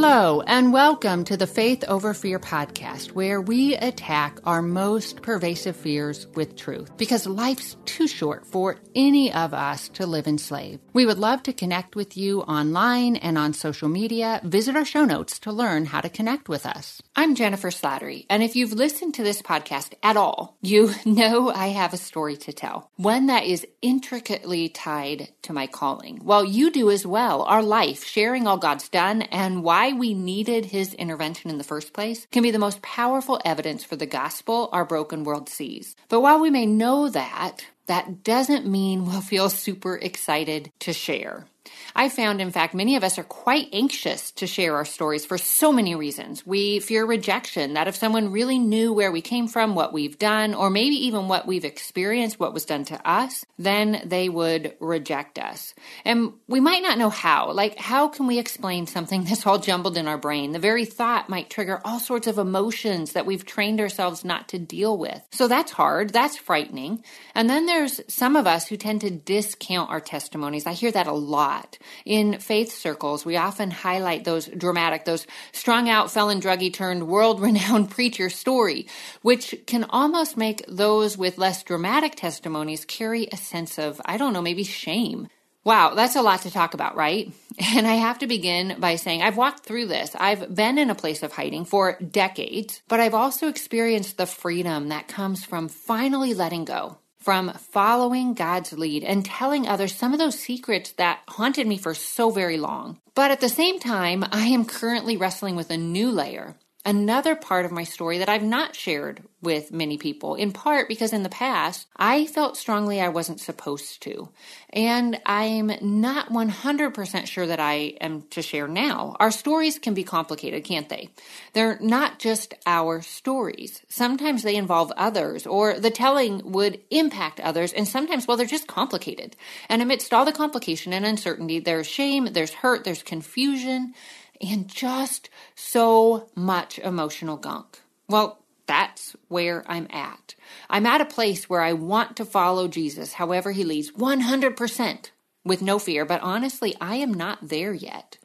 Hello, and welcome to the Faith Over Fear podcast, where we attack our most pervasive fears with truth because life's too short for any of us to live enslaved. We would love to connect with you online and on social media. Visit our show notes to learn how to connect with us. I'm Jennifer Slattery, and if you've listened to this podcast at all, you know I have a story to tell, one that is intricately tied to my calling. Well, you do as well. Our life, sharing all God's done and why why we needed his intervention in the first place can be the most powerful evidence for the gospel our broken world sees. But while we may know that, that doesn't mean we'll feel super excited to share. I found, in fact, many of us are quite anxious to share our stories for so many reasons. We fear rejection, that if someone really knew where we came from, what we've done, or maybe even what we've experienced, what was done to us, then they would reject us. And we might not know how. Like, how can we explain something that's all jumbled in our brain? The very thought might trigger all sorts of emotions that we've trained ourselves not to deal with. So that's hard. That's frightening. And then there's some of us who tend to discount our testimonies. I hear that a lot. In faith circles, we often highlight those dramatic, those strung out felon druggie turned world renowned preacher story, which can almost make those with less dramatic testimonies carry a sense of, I don't know, maybe shame. Wow, that's a lot to talk about, right? And I have to begin by saying I've walked through this. I've been in a place of hiding for decades, but I've also experienced the freedom that comes from finally letting go from following God's lead and telling others some of those secrets that haunted me for so very long. But at the same time, I am currently wrestling with a new layer another part of my story that I've not shared with many people, in part because in the past I felt strongly I wasn't supposed to. And I'm not 100% sure that I am to share now. Our stories can be complicated, can't they? They're not just our stories. Sometimes they involve others, or the telling would impact others, and sometimes, well, they're just complicated. And amidst all the complication and uncertainty, there's shame, there's hurt, there's confusion and just so much emotional gunk. Well, that's where I'm at. I'm at a place where I want to follow Jesus however he leads 100% with no fear, but honestly, I am not there yet.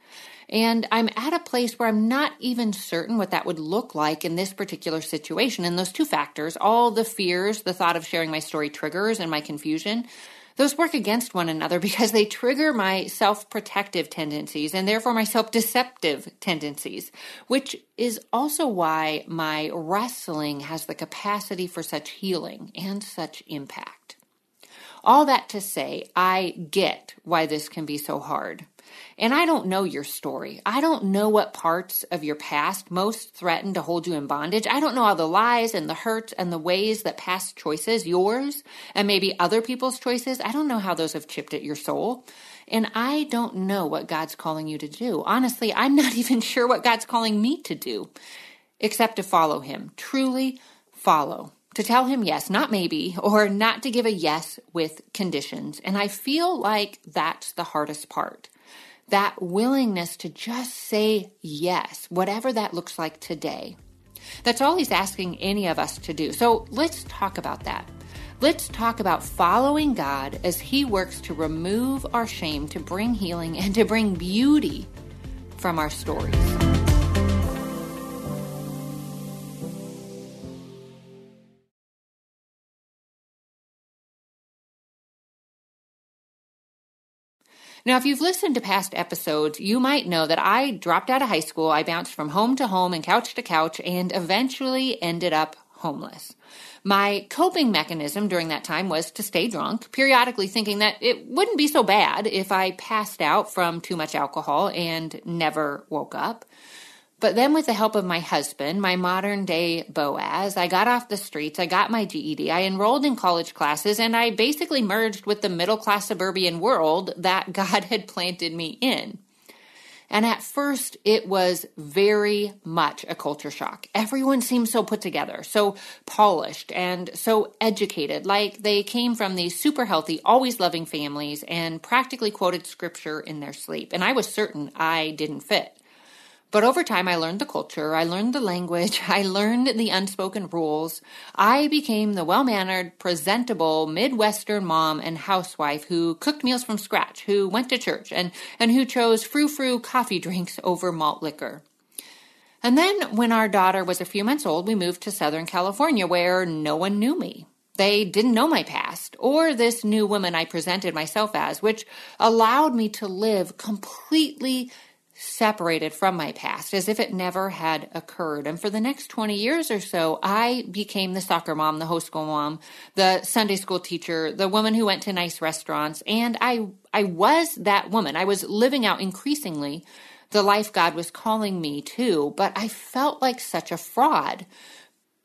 And I'm at a place where I'm not even certain what that would look like in this particular situation. And those two factors, all the fears the thought of sharing my story triggers and my confusion, those work against one another because they trigger my self protective tendencies and therefore my self deceptive tendencies, which is also why my wrestling has the capacity for such healing and such impact. All that to say, I get why this can be so hard. And I don't know your story. I don't know what parts of your past most threaten to hold you in bondage. I don't know all the lies and the hurts and the ways that past choices, yours and maybe other people's choices, I don't know how those have chipped at your soul. And I don't know what God's calling you to do. Honestly, I'm not even sure what God's calling me to do, except to follow Him. Truly follow to tell him yes, not maybe, or not to give a yes with conditions. And I feel like that's the hardest part that willingness to just say yes, whatever that looks like today. That's all he's asking any of us to do. So let's talk about that. Let's talk about following God as he works to remove our shame, to bring healing, and to bring beauty from our stories. Now, if you've listened to past episodes, you might know that I dropped out of high school. I bounced from home to home and couch to couch and eventually ended up homeless. My coping mechanism during that time was to stay drunk, periodically thinking that it wouldn't be so bad if I passed out from too much alcohol and never woke up. But then, with the help of my husband, my modern day Boaz, I got off the streets, I got my GED, I enrolled in college classes, and I basically merged with the middle class suburban world that God had planted me in. And at first, it was very much a culture shock. Everyone seemed so put together, so polished, and so educated, like they came from these super healthy, always loving families and practically quoted scripture in their sleep. And I was certain I didn't fit. But over time, I learned the culture, I learned the language, I learned the unspoken rules. I became the well mannered, presentable Midwestern mom and housewife who cooked meals from scratch, who went to church, and, and who chose frou frou coffee drinks over malt liquor. And then, when our daughter was a few months old, we moved to Southern California where no one knew me. They didn't know my past or this new woman I presented myself as, which allowed me to live completely separated from my past as if it never had occurred. And for the next 20 years or so, I became the soccer mom, the homeschool mom, the Sunday school teacher, the woman who went to nice restaurants. And I, I was that woman. I was living out increasingly the life God was calling me to, but I felt like such a fraud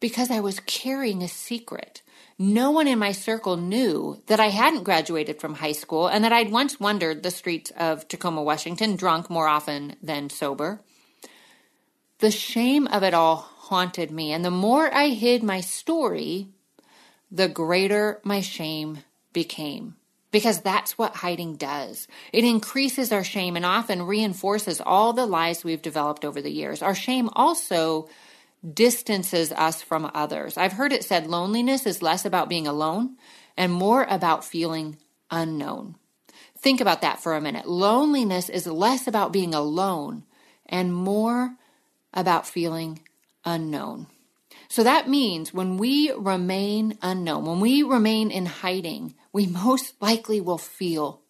because I was carrying a secret no one in my circle knew that I hadn't graduated from high school and that I'd once wandered the streets of Tacoma, Washington, drunk more often than sober. The shame of it all haunted me, and the more I hid my story, the greater my shame became. Because that's what hiding does. It increases our shame and often reinforces all the lies we've developed over the years. Our shame also distances us from others. I've heard it said loneliness is less about being alone and more about feeling unknown. Think about that for a minute. Loneliness is less about being alone and more about feeling unknown. So that means when we remain unknown, when we remain in hiding, we most likely will feel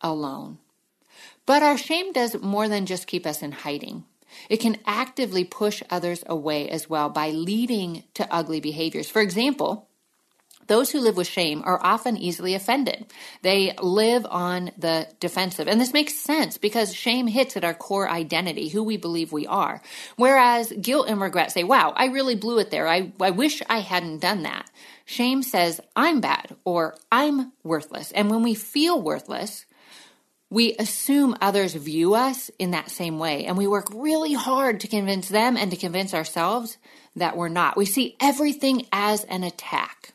alone. But our shame does more than just keep us in hiding. It can actively push others away as well by leading to ugly behaviors. For example, those who live with shame are often easily offended. They live on the defensive. And this makes sense because shame hits at our core identity, who we believe we are. Whereas guilt and regret say, wow, I really blew it there. I, I wish I hadn't done that. Shame says, I'm bad or I'm worthless. And when we feel worthless, we assume others view us in that same way, and we work really hard to convince them and to convince ourselves that we're not. We see everything as an attack.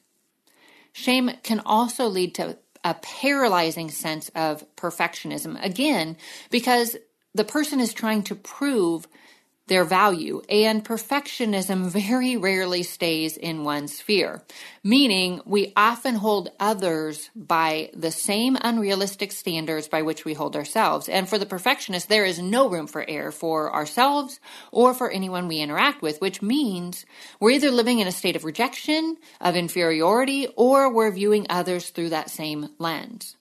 Shame can also lead to a paralyzing sense of perfectionism, again, because the person is trying to prove their value, and perfectionism very rarely stays in one sphere, meaning we often hold others by the same unrealistic standards by which we hold ourselves. And for the perfectionist, there is no room for error for ourselves or for anyone we interact with, which means we're either living in a state of rejection, of inferiority, or we're viewing others through that same lens.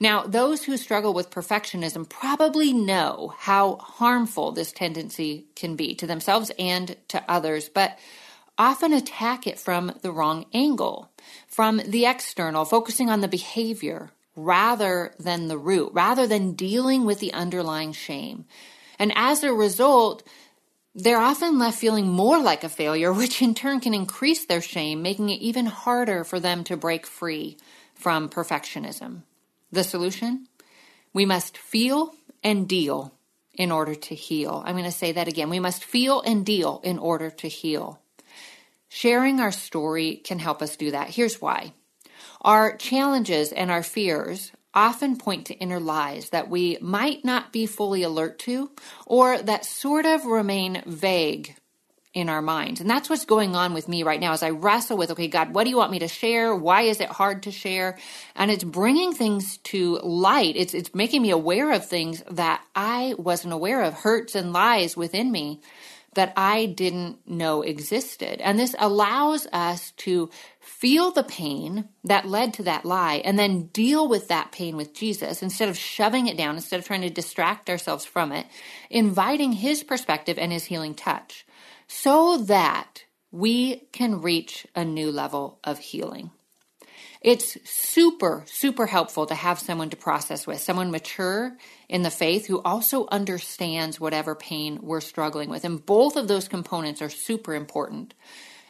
Now, those who struggle with perfectionism probably know how harmful this tendency can be to themselves and to others, but often attack it from the wrong angle, from the external, focusing on the behavior rather than the root, rather than dealing with the underlying shame. And as a result, they're often left feeling more like a failure, which in turn can increase their shame, making it even harder for them to break free from perfectionism. The solution? We must feel and deal in order to heal. I'm going to say that again. We must feel and deal in order to heal. Sharing our story can help us do that. Here's why. Our challenges and our fears often point to inner lies that we might not be fully alert to or that sort of remain vague in our minds. And that's what's going on with me right now as I wrestle with, okay, God, what do you want me to share? Why is it hard to share? And it's bringing things to light. It's, it's making me aware of things that I wasn't aware of, hurts and lies within me that I didn't know existed. And this allows us to feel the pain that led to that lie and then deal with that pain with Jesus instead of shoving it down, instead of trying to distract ourselves from it, inviting his perspective and his healing touch so that we can reach a new level of healing. It's super, super helpful to have someone to process with, someone mature in the faith who also understands whatever pain we're struggling with. And both of those components are super important.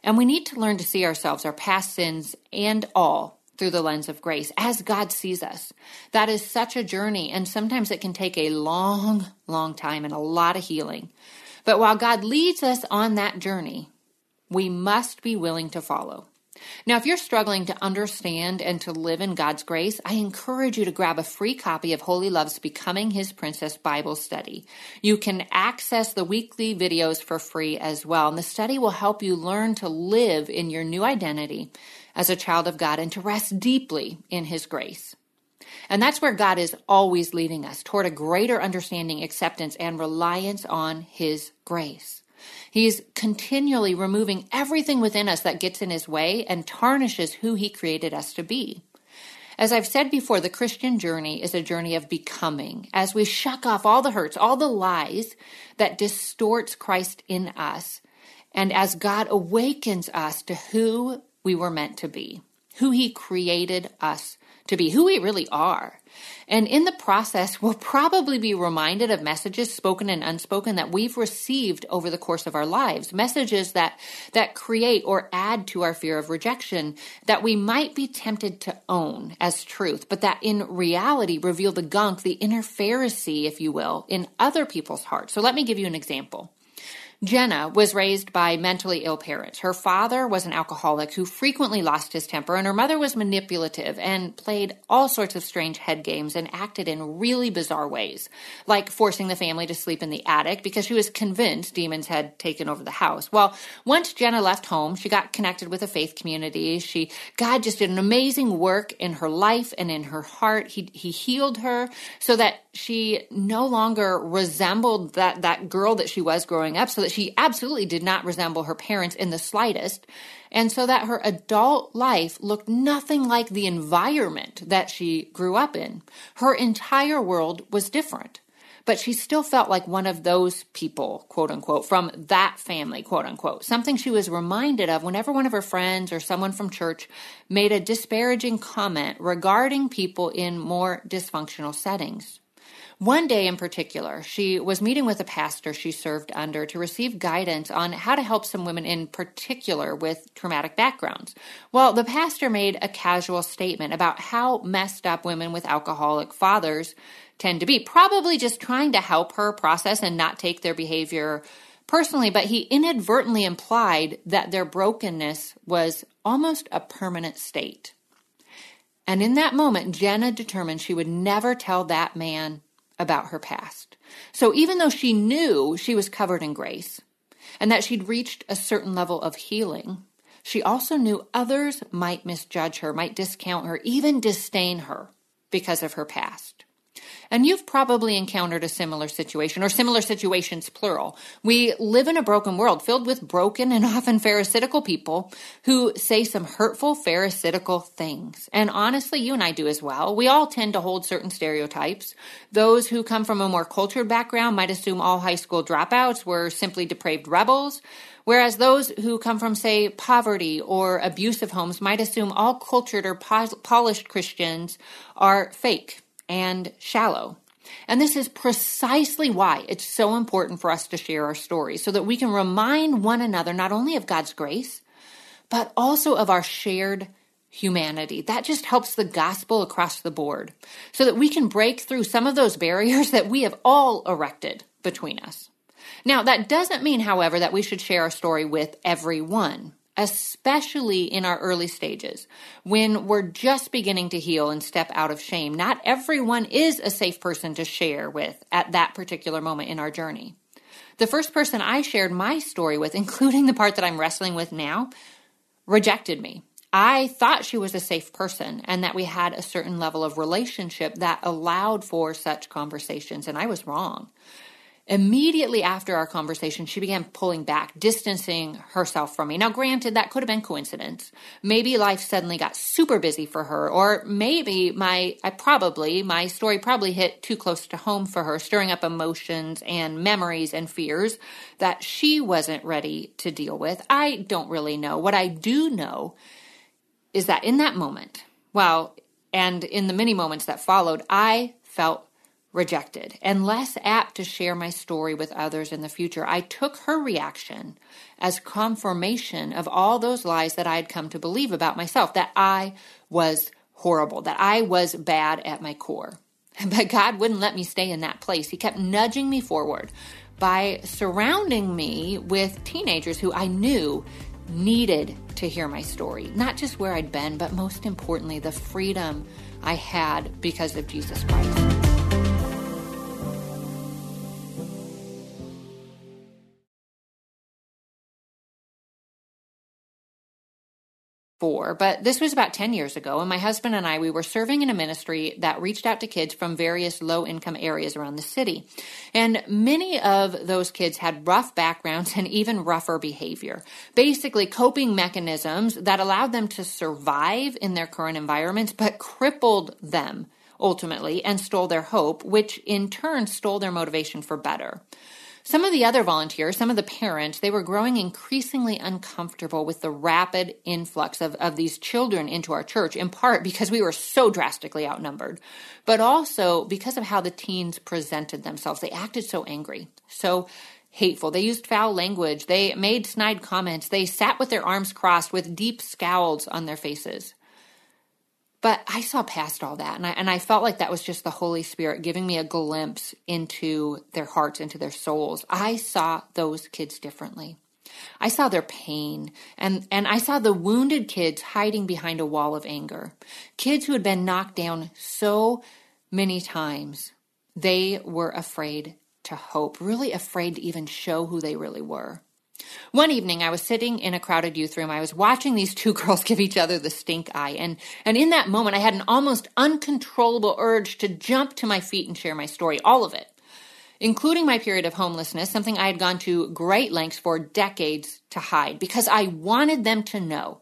And we need to learn to see ourselves, our past sins, and all through the lens of grace as God sees us. That is such a journey, and sometimes it can take a long, long time and a lot of healing. But while God leads us on that journey, we must be willing to follow. Now, if you're struggling to understand and to live in God's grace, I encourage you to grab a free copy of Wholly Loved's Becoming His Princess Bible Study. You can access the weekly videos for free as well, and the study will help you learn to live in your new identity as a child of God and to rest deeply in His grace. And that's where God is always leading us toward a greater understanding, acceptance, and reliance on His grace. He's continually removing everything within us that gets in his way and tarnishes who he created us to be. As I've said before, the Christian journey is a journey of becoming as we shuck off all the hurts, all the lies that distorts Christ in us, and as God awakens us to who we were meant to be, who he created us to be who we really are. And in the process, we'll probably be reminded of messages spoken and unspoken that we've received over the course of our lives, messages that, that create or add to our fear of rejection that we might be tempted to own as truth, but that in reality reveal the gunk, the inner Pharisee, if you will, in other people's hearts. So let me give you an example. Jenna was raised by mentally ill parents. Her father was an alcoholic who frequently lost his temper, and her mother was manipulative and played all sorts of strange head games and acted in really bizarre ways, like forcing the family to sleep in the attic because she was convinced demons had taken over the house. Well, once Jenna left home, she got connected with a faith community. She God just did an amazing work in her life and in her heart. He he healed her so that she no longer resembled that that girl that she was growing up so that she absolutely did not resemble her parents in the slightest and so that her adult life looked nothing like the environment that she grew up in her entire world was different but she still felt like one of those people, quote unquote, from that family, quote unquote. Something she was reminded of whenever one of her friends or someone from church made a disparaging comment regarding people in more dysfunctional settings. One day in particular, she was meeting with a pastor she served under to receive guidance on how to help some women in particular with traumatic backgrounds. Well, the pastor made a casual statement about how messed up women with alcoholic fathers tend to be, probably just trying to help her process and not take their behavior personally, but he inadvertently implied that their brokenness was almost a permanent state. And in that moment, Jenna determined she would never tell that man about her past. So even though she knew she was covered in grace and that she'd reached a certain level of healing, she also knew others might misjudge her, might discount her, even disdain her because of her past. And you've probably encountered a similar situation or similar situations, plural. We live in a broken world filled with broken and often pharisaical people who say some hurtful pharisaical things. And honestly, you and I do as well. We all tend to hold certain stereotypes. Those who come from a more cultured background might assume all high school dropouts were simply depraved rebels. Whereas those who come from, say, poverty or abusive homes might assume all cultured or polished Christians are fake and shallow. And this is precisely why it's so important for us to share our stories so that we can remind one another not only of God's grace, but also of our shared humanity. That just helps the gospel across the board so that we can break through some of those barriers that we have all erected between us. Now, that doesn't mean, however, that we should share our story with everyone especially in our early stages when we're just beginning to heal and step out of shame. Not everyone is a safe person to share with at that particular moment in our journey. The first person I shared my story with, including the part that I'm wrestling with now, rejected me. I thought she was a safe person and that we had a certain level of relationship that allowed for such conversations, and I was wrong. Immediately after our conversation, she began pulling back, distancing herself from me. Now, granted, that could have been coincidence. Maybe life suddenly got super busy for her, or maybe my, I probably, my story probably hit too close to home for her, stirring up emotions and memories and fears that she wasn't ready to deal with. I don't really know. What I do know is that in that moment, well, and in the many moments that followed, I felt rejected and less apt to share my story with others in the future. I took her reaction as confirmation of all those lies that I had come to believe about myself that I was horrible, that I was bad at my core. But God wouldn't let me stay in that place. He kept nudging me forward by surrounding me with teenagers who I knew needed to hear my story, not just where I'd been, but most importantly, the freedom I had because of Jesus Christ. But this was about 10 years ago. And my husband and I, we were serving in a ministry that reached out to kids from various low income areas around the city. And many of those kids had rough backgrounds and even rougher behavior. Basically, coping mechanisms that allowed them to survive in their current environments, but crippled them ultimately and stole their hope, which in turn stole their motivation for better. Some of the other volunteers, some of the parents, they were growing increasingly uncomfortable with the rapid influx of, of these children into our church, in part because we were so drastically outnumbered, but also because of how the teens presented themselves. They acted so angry, so hateful. They used foul language. They made snide comments. They sat with their arms crossed with deep scowls on their faces. But I saw past all that, and I, and I felt like that was just the Holy Spirit giving me a glimpse into their hearts, into their souls. I saw those kids differently. I saw their pain, and, and I saw the wounded kids hiding behind a wall of anger. Kids who had been knocked down so many times, they were afraid to hope, really afraid to even show who they really were. One evening, I was sitting in a crowded youth room. I was watching these two girls give each other the stink eye. And, and in that moment, I had an almost uncontrollable urge to jump to my feet and share my story, all of it, including my period of homelessness, something I had gone to great lengths for decades to hide, because I wanted them to know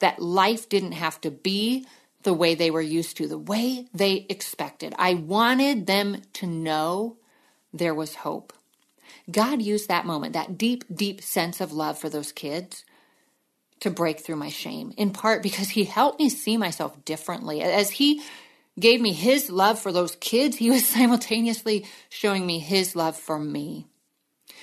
that life didn't have to be the way they were used to, the way they expected. I wanted them to know there was hope. God used that moment, that deep, deep sense of love for those kids to break through my shame, in part because He helped me see myself differently. As He gave me His love for those kids, He was simultaneously showing me His love for me.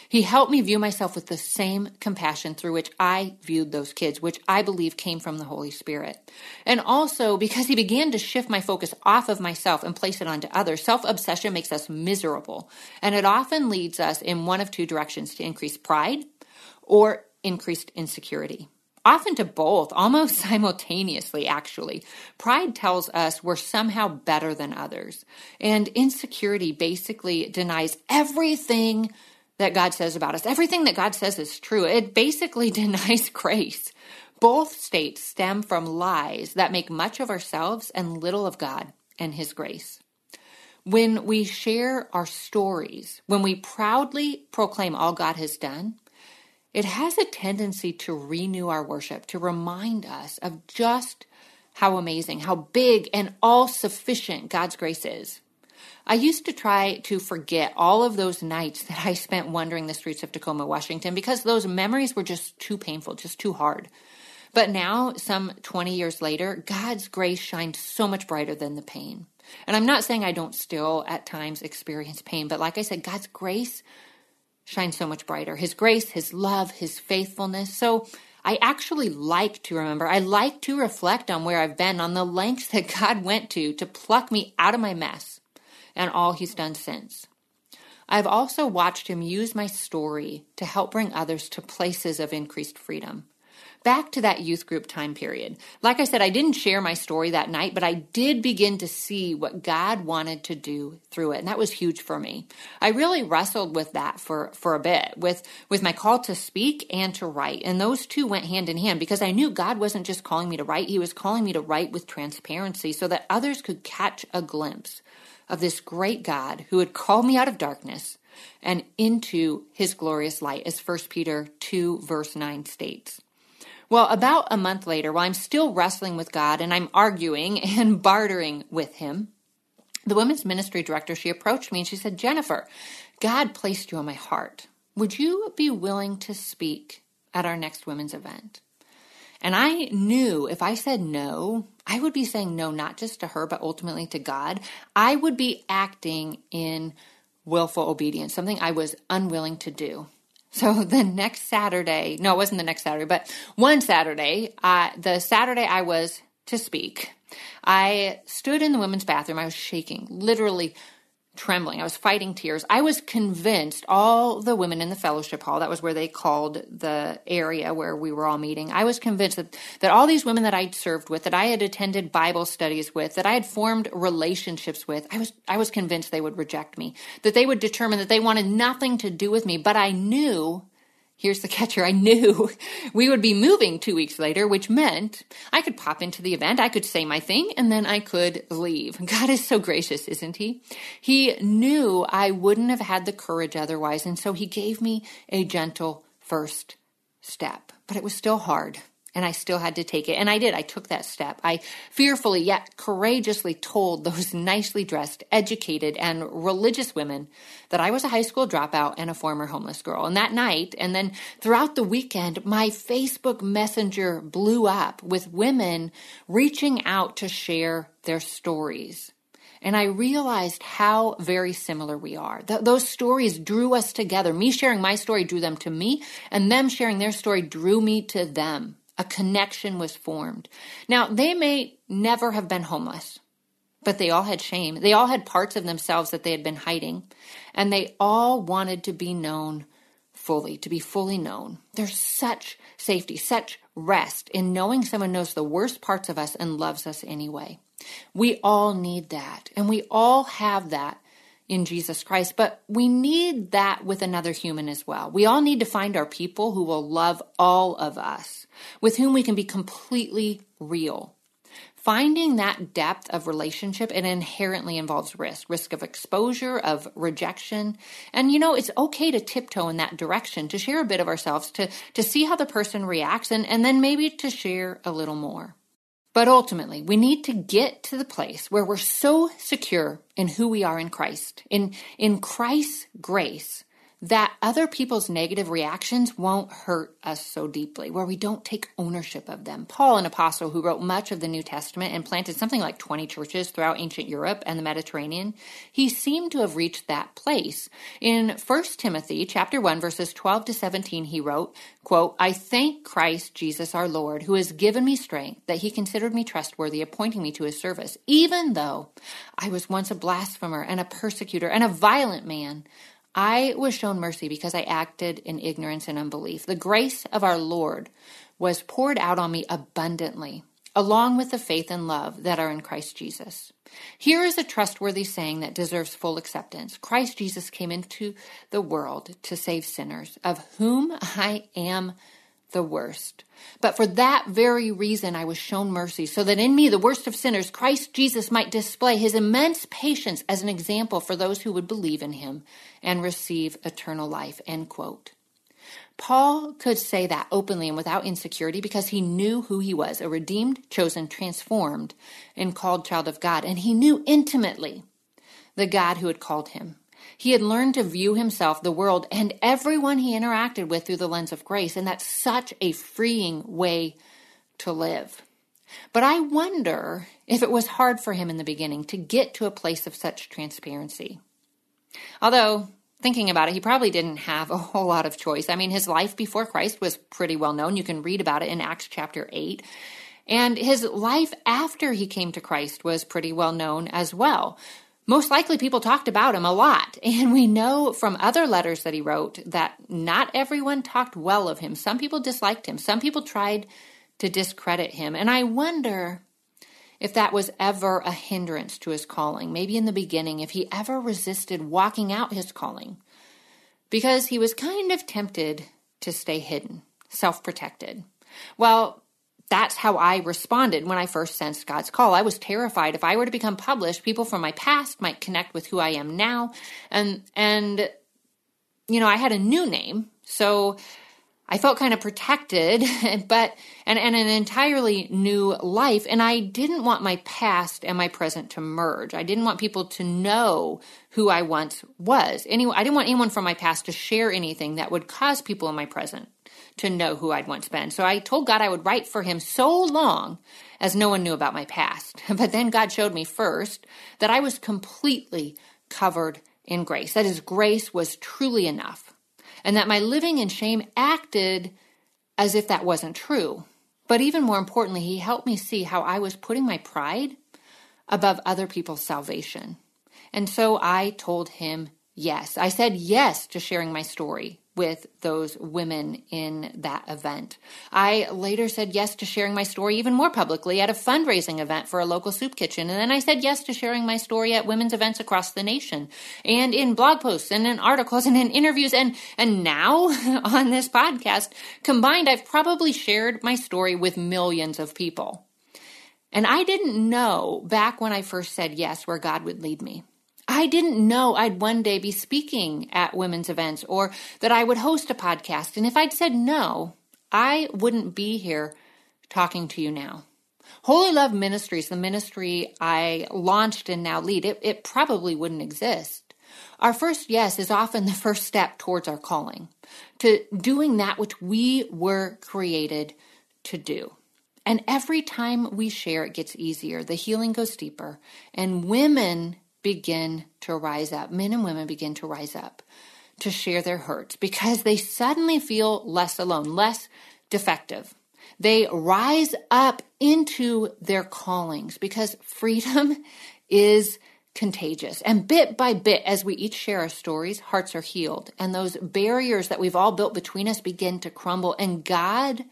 He helped me view myself with the same compassion through which I viewed those kids, which I believe came from the Holy Spirit. And also because he began to shift my focus off of myself and place it onto others. Self obsession makes us miserable. And it often leads us in one of two directions to increase pride or increased insecurity often to both, almost simultaneously, actually. Pride tells us we're somehow better than others, and insecurity basically denies everything that God says about us. Everything that God says is true. It basically denies grace. Both states stem from lies that make much of ourselves and little of God and His grace. When we share our stories, when we proudly proclaim all God has done, it has a tendency to renew our worship, to remind us of just how amazing, how big, and all sufficient God's grace is. I used to try to forget all of those nights that I spent wandering the streets of Tacoma, Washington, because those memories were just too painful, just too hard. But now, some 20 years later, God's grace shines so much brighter than the pain. And I'm not saying I don't still at times experience pain, but like I said, God's grace shines so much brighter. His grace, His love, His faithfulness. So I actually like to remember, I like to reflect on where I've been, on the lengths that God went to to pluck me out of my mess and all he's done since. I've also watched him use my story to help bring others to places of increased freedom. Back to that youth group time period. Like I said, I didn't share my story that night, but I did begin to see what God wanted to do through it. And that was huge for me. I really wrestled with that for, for a bit, with, with my call to speak and to write. And those two went hand in hand because I knew God wasn't just calling me to write, He was calling me to write with transparency so that others could catch a glimpse of this great God who had called me out of darkness and into his glorious light, as 1 Peter 2, verse 9 states. Well, about a month later, while I'm still wrestling with God and I'm arguing and bartering with him, the women's ministry director, she approached me and she said, Jennifer, God placed you on my heart. Would you be willing to speak at our next women's event? And I knew if I said no, I would be saying no, not just to her, but ultimately to God. I would be acting in willful obedience, something I was unwilling to do. So the next Saturday, no, it wasn't the next Saturday, but one Saturday, uh, the Saturday I was to speak, I stood in the women's bathroom. I was shaking, literally trembling. I was fighting tears. I was convinced all the women in the fellowship hall, that was where they called the area where we were all meeting. I was convinced that, that all these women that I'd served with, that I had attended Bible studies with, that I had formed relationships with, I was, I was convinced they would reject me, that they would determine that they wanted nothing to do with me. But I knew Here's the catcher. I knew we would be moving two weeks later, which meant I could pop into the event, I could say my thing, and then I could leave. God is so gracious, isn't he? He knew I wouldn't have had the courage otherwise, and so he gave me a gentle first step. But it was still hard and I still had to take it. And I did. I took that step. I fearfully yet courageously told those nicely dressed, educated, and religious women that I was a high school dropout and a former homeless girl. And that night, and then throughout the weekend, my Facebook Messenger blew up with women reaching out to share their stories. And I realized how very similar we are. Th- those stories drew us together. Me sharing my story drew them to me, and them sharing their story drew me to them. A connection was formed. Now, they may never have been homeless, but they all had shame. They all had parts of themselves that they had been hiding, and they all wanted to be known fully, to be fully known. There's such safety, such rest in knowing someone knows the worst parts of us and loves us anyway. We all need that, and we all have that in Jesus Christ, but we need that with another human as well. We all need to find our people who will love all of us, with whom we can be completely real. Finding that depth of relationship, it inherently involves risk risk of exposure, of rejection. And you know, it's okay to tiptoe in that direction, to share a bit of ourselves, to, to see how the person reacts, and, and then maybe to share a little more. But ultimately, we need to get to the place where we're so secure in who we are in Christ, in, in Christ's grace, that other people's negative reactions won't hurt us so deeply, where we don't take ownership of them. Paul, an apostle who wrote much of the New Testament and planted something like 20 churches throughout ancient Europe and the Mediterranean, he seemed to have reached that place. In 1 Timothy chapter 1 verses 12 to 17 he wrote, quote, "I thank Christ Jesus our Lord who has given me strength that he considered me trustworthy appointing me to his service, even though I was once a blasphemer and a persecutor and a violent man." I was shown mercy because I acted in ignorance and unbelief. The grace of our Lord was poured out on me abundantly, along with the faith and love that are in Christ Jesus. Here is a trustworthy saying that deserves full acceptance Christ Jesus came into the world to save sinners, of whom I am the worst. But for that very reason, I was shown mercy, so that in me, the worst of sinners, Christ Jesus might display his immense patience as an example for those who would believe in him and receive eternal life. End quote. Paul could say that openly and without insecurity because he knew who he was a redeemed, chosen, transformed, and called child of God. And he knew intimately the God who had called him. He had learned to view himself, the world, and everyone he interacted with through the lens of grace, and that's such a freeing way to live. But I wonder if it was hard for him in the beginning to get to a place of such transparency. Although, thinking about it, he probably didn't have a whole lot of choice. I mean, his life before Christ was pretty well known. You can read about it in Acts chapter 8. And his life after he came to Christ was pretty well known as well most likely people talked about him a lot. And we know from other letters that he wrote that not everyone talked well of him. Some people disliked him, some people tried to discredit him. And I wonder if that was ever a hindrance to his calling. Maybe in the beginning, if he ever resisted walking out his calling, because he was kind of tempted to stay hidden, self protected. Well, that's how I responded when I first sensed God's call. I was terrified if I were to become published, people from my past might connect with who I am now. And, and, you know, I had a new name. So I felt kind of protected, but, and, and an entirely new life. And I didn't want my past and my present to merge. I didn't want people to know who I once was. Anyway, I didn't want anyone from my past to share anything that would cause people in my present to know who I'd once been. So I told God I would write for him so long as no one knew about my past. But then God showed me first that I was completely covered in grace. That his grace was truly enough. And that my living in shame acted as if that wasn't true. But even more importantly, he helped me see how I was putting my pride above other people's salvation. And so I told him yes. I said yes to sharing my story with those women in that event. I later said yes to sharing my story even more publicly at a fundraising event for a local soup kitchen. And then I said yes to sharing my story at women's events across the nation and in blog posts and in articles and in interviews. And, and now on this podcast combined, I've probably shared my story with millions of people. And I didn't know back when I first said yes where God would lead me. I didn't know I'd one day be speaking at women's events or that I would host a podcast. And if I'd said no, I wouldn't be here talking to you now. Wholly Loved Ministries, the ministry I launched and now lead, it, it probably wouldn't exist. Our first yes is often the first step towards our calling, to doing that which we were created to do. And every time we share, it gets easier. The healing goes deeper, and women begin to rise up. Men and women begin to rise up to share their hurts because they suddenly feel less alone, less defective. They rise up into their callings because freedom is contagious. And bit by bit, as we each share our stories, hearts are healed. And those barriers that we've all built between us begin to crumble. And God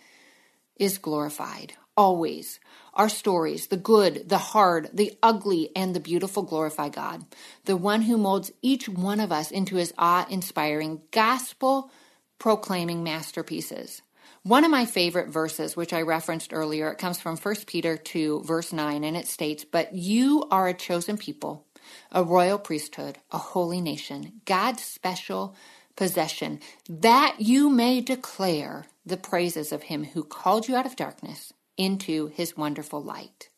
is glorified always. Our stories, the good, the hard, the ugly, and the beautiful glorify God, the one who molds each one of us into his awe inspiring, gospel proclaiming masterpieces. One of my favorite verses, which I referenced earlier, it comes from 1 Peter 2, verse 9, and it states, But you are a chosen people, a royal priesthood, a holy nation, God's special possession, that you may declare the praises of him who called you out of darkness into his wonderful light.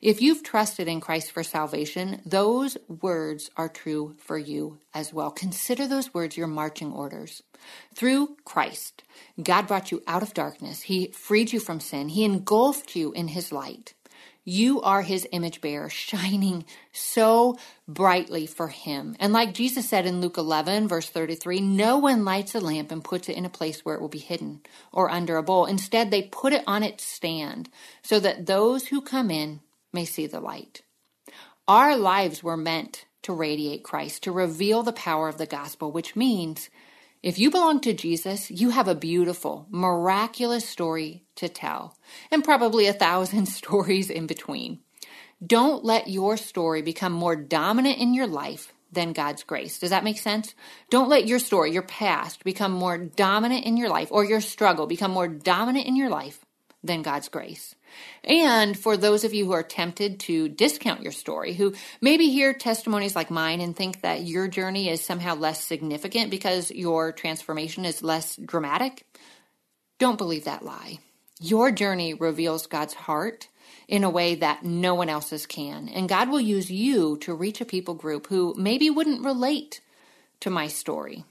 If you've trusted in Christ for salvation, those words are true for you as well. Consider those words your marching orders. Through Christ, God brought you out of darkness. He freed you from sin. He engulfed you in his light. You are his image bearer, shining so brightly for him. And like Jesus said in Luke 11, verse 33, no one lights a lamp and puts it in a place where it will be hidden or under a bowl. Instead, they put it on its stand so that those who come in may see the light. Our lives were meant to radiate Christ, to reveal the power of the gospel, which means if you belong to Jesus, you have a beautiful, miraculous story to tell, and probably a thousand stories in between. Don't let your story become more dominant in your life than God's grace. Does that make sense? Don't let your story, your past, become more dominant in your life, or your struggle become more dominant in your life than God's grace. And for those of you who are tempted to discount your story, who maybe hear testimonies like mine and think that your journey is somehow less significant because your transformation is less dramatic, don't believe that lie. Your journey reveals God's heart in a way that no one else's can. And God will use you to reach a people group who maybe wouldn't relate to my story.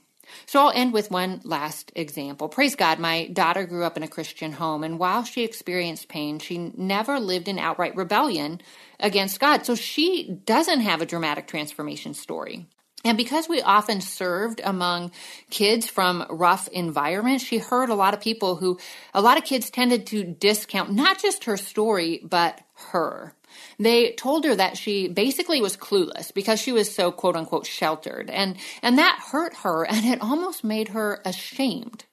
So I'll end with one last example. Praise God, my daughter grew up in a Christian home, and while she experienced pain, she never lived in outright rebellion against God. So she doesn't have a dramatic transformation story. And because we often served among kids from rough environments, she heard a lot of people who, a lot of kids tended to discount not just her story, but her. They told her that she basically was clueless because she was so quote unquote sheltered. And, and that hurt her and it almost made her ashamed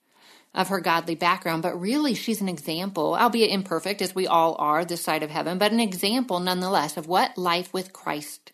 of her godly background. But really, she's an example, albeit imperfect as we all are this side of heaven, but an example nonetheless of what life with Christ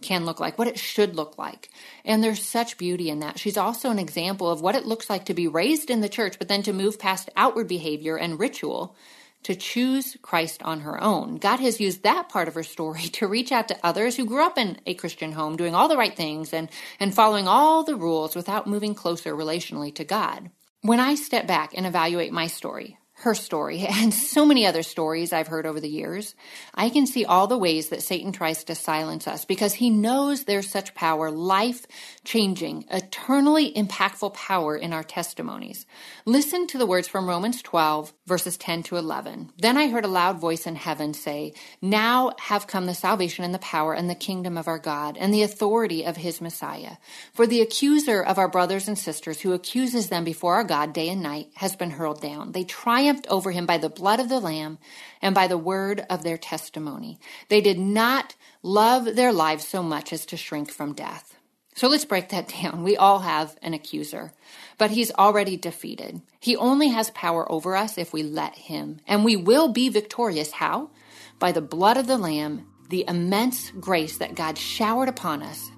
can look like, what it should look like. And there's such beauty in that. She's also an example of what it looks like to be raised in the church, but then to move past outward behavior and ritual to choose Christ on her own. God has used that part of her story to reach out to others who grew up in a Christian home, doing all the right things and, and following all the rules without moving closer relationally to God. When I step back and evaluate my story, her story and so many other stories I've heard over the years, I can see all the ways that Satan tries to silence us because he knows there's such power, life changing, eternally impactful power in our testimonies. Listen to the words from Romans 12, verses 10 to 11. Then I heard a loud voice in heaven say, Now have come the salvation and the power and the kingdom of our God and the authority of his Messiah. For the accuser of our brothers and sisters who accuses them before our God day and night has been hurled down. They try triumphed over him by the blood of the Lamb and by the word of their testimony. They did not love their lives so much as to shrink from death. So let's break that down. We all have an accuser, but he's already defeated. He only has power over us if we let him, and we will be victorious. How? By the blood of the Lamb, the immense grace that God showered upon us,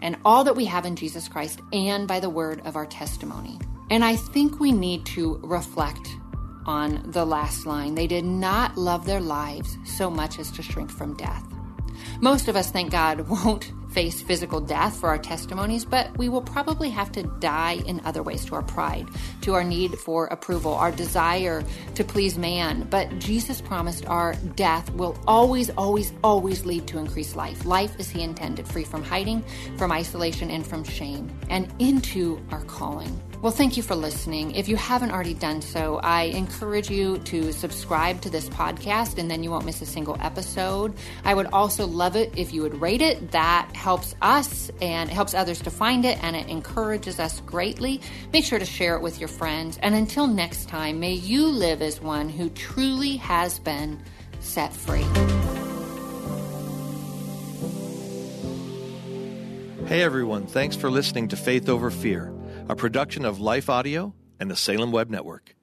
and all that we have in Jesus Christ, and by the word of our testimony. And I think we need to reflect on the last line. They did not love their lives so much as to shrink from death. Most of us, thank God, won't face physical death for our testimonies, but we will probably have to die in other ways to our pride, to our need for approval, our desire to please man. But Jesus promised our death will always, always, always lead to increased life. Life as He intended, free from hiding, from isolation, and from shame, and into our calling. Well, thank you for listening. If you haven't already done so, I encourage you to subscribe to this podcast and then you won't miss a single episode. I would also love it if you would rate it. That helps us and helps others to find it and it encourages us greatly. Make sure to share it with your friends. And until next time, may you live as one who truly has been set free. Hey everyone, thanks for listening to Faith Over Fear a production of Life Audio and the Salem Web Network.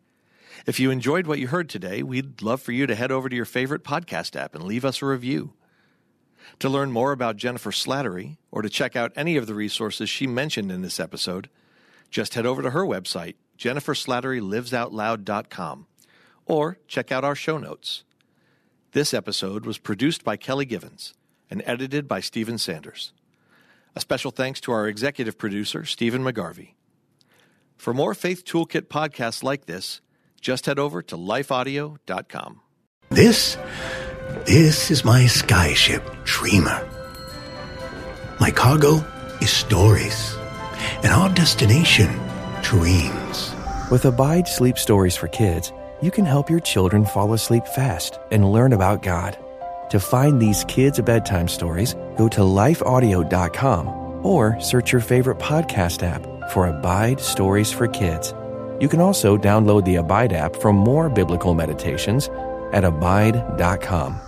If you enjoyed what you heard today, we'd love for you to head over to your favorite podcast app and leave us a review. To learn more about Jennifer Slattery or to check out any of the resources she mentioned in this episode, just head over to her website, jenniferslatterylivesoutloud.com, or check out our show notes. This episode was produced by Kelly Givens and edited by Stephen Sanders. A special thanks to our executive producer, Stephen McGarvey. For more Faith Toolkit podcasts like this, just head over to lifeaudio.com. This, this is my skyship, Dreamer. My cargo is stories, and our destination, dreams. With Abide Sleep Stories for Kids, you can help your children fall asleep fast and learn about God. To find these kids' bedtime stories, go to lifeaudio.com or search your favorite podcast app for Abide Stories for Kids. You can also download the Abide app for more biblical meditations at abide.com.